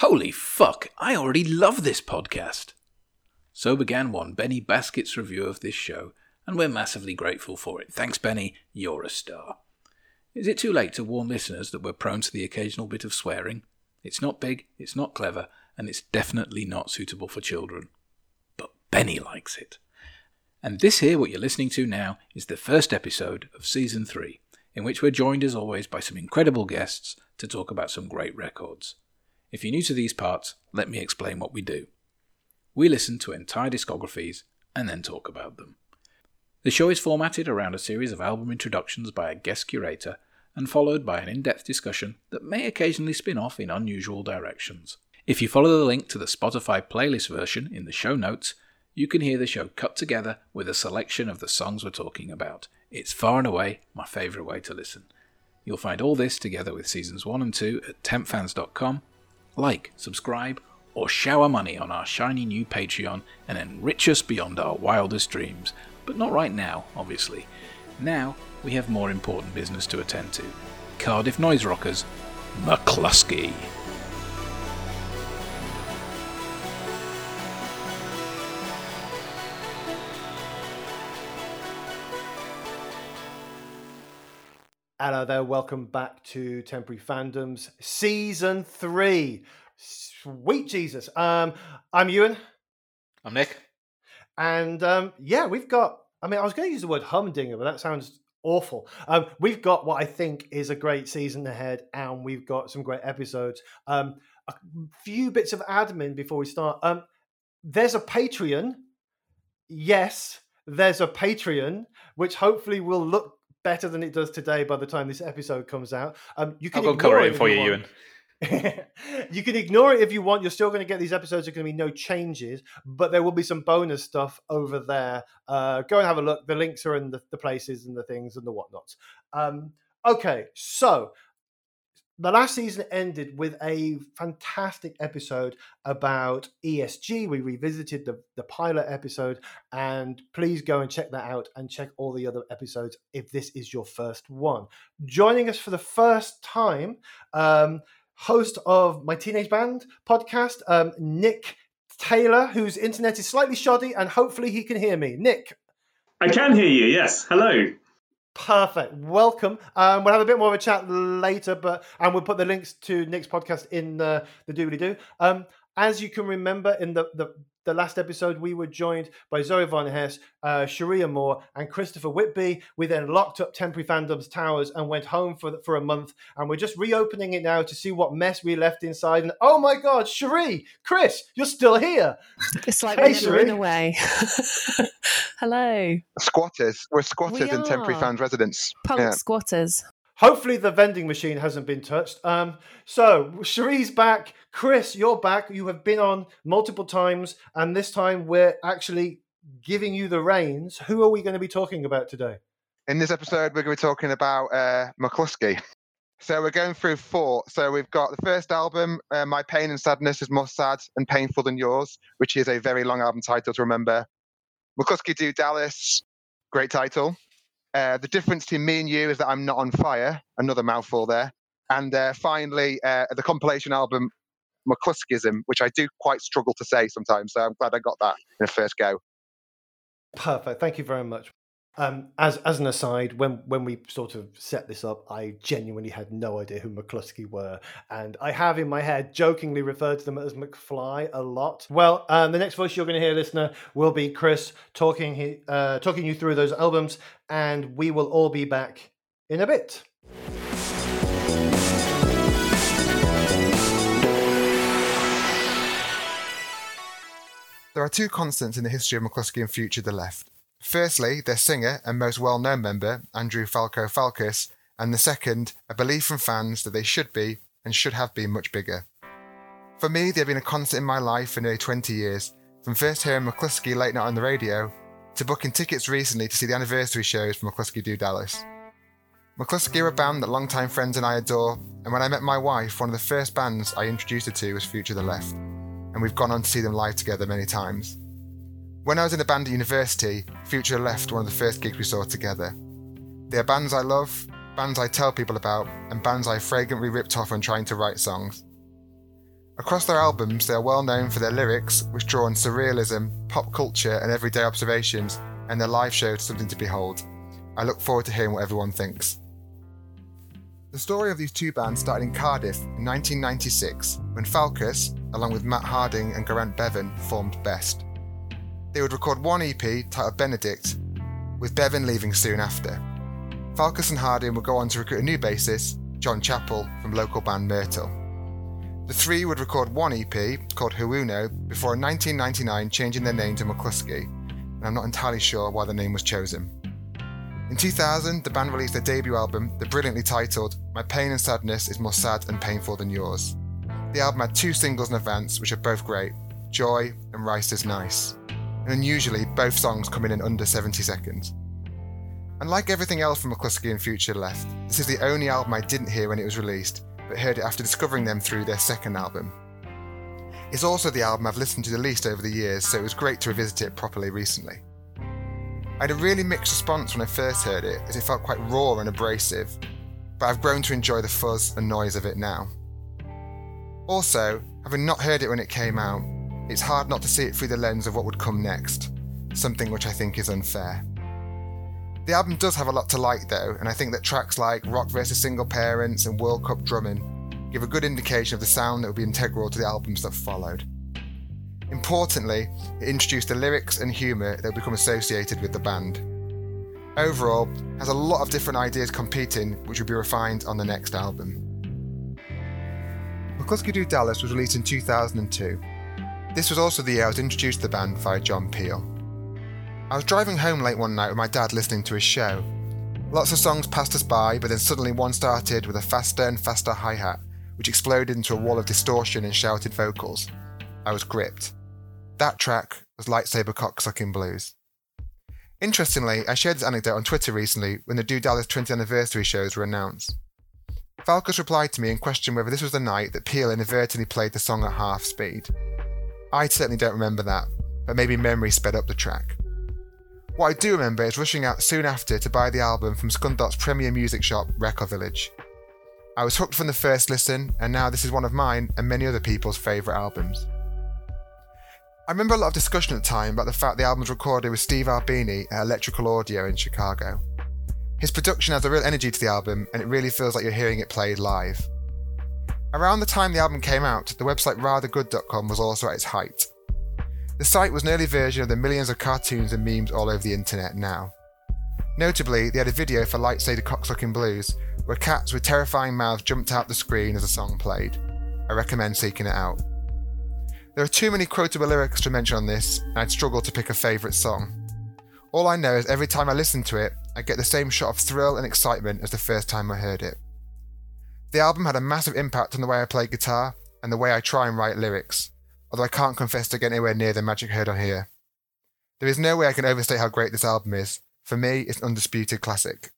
Holy fuck, I already love this podcast. So began one Benny Basket's review of this show, and we're massively grateful for it. Thanks, Benny, you're a star. Is it too late to warn listeners that we're prone to the occasional bit of swearing? It's not big, it's not clever, and it's definitely not suitable for children. But Benny likes it. And this here, what you're listening to now, is the first episode of Season 3, in which we're joined as always by some incredible guests to talk about some great records. If you're new to these parts, let me explain what we do. We listen to entire discographies and then talk about them. The show is formatted around a series of album introductions by a guest curator and followed by an in depth discussion that may occasionally spin off in unusual directions. If you follow the link to the Spotify playlist version in the show notes, you can hear the show cut together with a selection of the songs we're talking about. It's far and away my favourite way to listen. You'll find all this together with seasons 1 and 2 at tempfans.com. Like, subscribe, or shower money on our shiny new Patreon and enrich us beyond our wildest dreams. But not right now, obviously. Now, we have more important business to attend to. Cardiff Noise Rockers, Mclusky. Hello there, welcome back to Temporary Fandoms Season 3. Sweet Jesus. Um, I'm Ewan. I'm Nick. And um, yeah, we've got, I mean, I was going to use the word humdinger, but that sounds awful. Um, we've got what I think is a great season ahead, and we've got some great episodes. Um, a few bits of admin before we start. Um, there's a Patreon. Yes, there's a Patreon, which hopefully will look better than it does today by the time this episode comes out. Um, you can I'll go cover it for you, Ewan. you can ignore it if you want. You're still going to get these episodes. There are going to be no changes, but there will be some bonus stuff over there. Uh, go and have a look. The links are in the, the places and the things and the whatnots. Um, okay, so the last season ended with a fantastic episode about ESG. We revisited the, the pilot episode, and please go and check that out and check all the other episodes if this is your first one. Joining us for the first time, um, host of my Teenage Band podcast, um, Nick Taylor, whose internet is slightly shoddy, and hopefully he can hear me. Nick. I can hear you, yes. Hello. Perfect. Welcome. Um, we'll have a bit more of a chat later, but and we'll put the links to Nick's podcast in the the doobly doo. Um, as you can remember in the, the the last episode, we were joined by Zoe Von Hess, uh, Sharia Moore, and Christopher Whitby. We then locked up Temporary Fandom's towers and went home for for a month. And we're just reopening it now to see what mess we left inside. And oh my God, Cherie, Chris, you're still here. It's like hey, we never been away. Hello. Squatters. We're squatters we in Temporary Fans residence. Punk yeah. squatters. Hopefully, the vending machine hasn't been touched. Um, so, Cherie's back. Chris, you're back. You have been on multiple times, and this time we're actually giving you the reins. Who are we going to be talking about today? In this episode, we're going to be talking about uh, Mclusky. So we're going through four. So we've got the first album, uh, My Pain and Sadness is More Sad and Painful Than Yours, which is a very long album title to remember. Mclusky Do Dallas, great title. Uh, the difference between me and you is that I'm not on fire. Another mouthful there. And uh, finally, uh, the compilation album Mcluskyism, which I do quite struggle to say sometimes. So I'm glad I got that in the first go. Perfect. Thank you very much. Um, as as an aside, when when we sort of set this up, I genuinely had no idea who Mclusky were, and I have in my head jokingly referred to them as McFly a lot. Well, um, the next voice you're going to hear, listener, will be Chris talking uh, talking you through those albums, and we will all be back in a bit. There are two constants in the history of Mclusky and Future the Left. Firstly, their singer and most well known member, Andrew Falco Falkous, and the second, a belief from fans that they should be and should have been much bigger. For me, they've been a constant in my life for nearly 20 years, from first hearing Mclusky late night on the radio to booking tickets recently to see the anniversary shows from Mclusky Do Dallas. Mclusky are a band that longtime friends and I adore, and when I met my wife, one of the first bands I introduced her to was Future the Left, and we've gone on to see them live together many times. When I was in a band at university, Future left one of the first gigs we saw together. They are bands I love, bands I tell people about, and bands I fragrantly ripped off when trying to write songs. Across their albums, they are well known for their lyrics, which draw on surrealism, pop culture, and everyday observations, and their live show shows something to behold. I look forward to hearing what everyone thinks. The story of these two bands started in Cardiff in 1996 when Falkous, along with Matt Harding and Garant Bevan, formed Best. They would record one EP titled Benedict, with Bevan leaving soon after. Falkous and Harding would go on to recruit a new bassist, Jon Chapple, from local band Myrtle. The three would record one EP called Huuno before in 1999 changing their name to Mclusky, and I'm not entirely sure why the name was chosen. In 2000, the band released their debut album, the brilliantly titled My Pain and Sadness is More Sad and Painful Than Yours. The album had two singles in advance, which are both great Joy and Rice is Nice. And unusually, both songs come in in under 70 seconds. Unlike everything else from Mclusky and Future Left, this is the only album I didn't hear when it was released, but heard it after discovering them through their second album. It's also the album I've listened to the least over the years, so it was great to revisit it properly recently. I had a really mixed response when I first heard it, as it felt quite raw and abrasive, but I've grown to enjoy the fuzz and noise of it now. Also, having not heard it when it came out, it's hard not to see it through the lens of what would come next, something which I think is unfair. The album does have a lot to like though, and I think that tracks like Rock vs Single Parents and World Cup Drumming give a good indication of the sound that would be integral to the albums that followed. Importantly, it introduced the lyrics and humour that would become associated with the band. Overall, has a lot of different ideas competing, which will be refined on the next album. Mclusky Do Dallas was released in 2002. This was also the year I was introduced to the band via John Peel. I was driving home late one night with my dad listening to his show. Lots of songs passed us by, but then suddenly one started with a faster and faster hi hat, which exploded into a wall of distortion and shouted vocals. I was gripped. That track was Lightsaber Cocksucking Blues. Interestingly, I shared this anecdote on Twitter recently when the Do Dallas 20th anniversary shows were announced. Falkous replied to me and questioned whether this was the night that Peel inadvertently played the song at half speed. I certainly don't remember that, but maybe memory sped up the track. What I do remember is rushing out soon after to buy the album from Scunthorpe's premier music shop, Record Village. I was hooked from the first listen, and now this is one of mine and many other people's favourite albums. I remember a lot of discussion at the time about the fact the album was recorded with Steve Albini at Electrical Audio in Chicago. His production has a real energy to the album, and it really feels like you're hearing it played live. Around the time the album came out, the website rathergood.com was also at its height. The site was an early version of the millions of cartoons and memes all over the internet now. Notably, they had a video for Lightsaber Cocksucking Blues, where cats with terrifying mouths jumped out the screen as the song played. I recommend seeking it out. There are too many quotable lyrics to mention on this, and I'd struggle to pick a favourite song. All I know is every time I listen to it, I get the same shot of thrill and excitement as the first time I heard it. The album had a massive impact on the way I play guitar and the way I try and write lyrics, although I can't confess to get anywhere near the magic heard on here. There is no way I can overstate how great this album is. For me, it's an undisputed classic.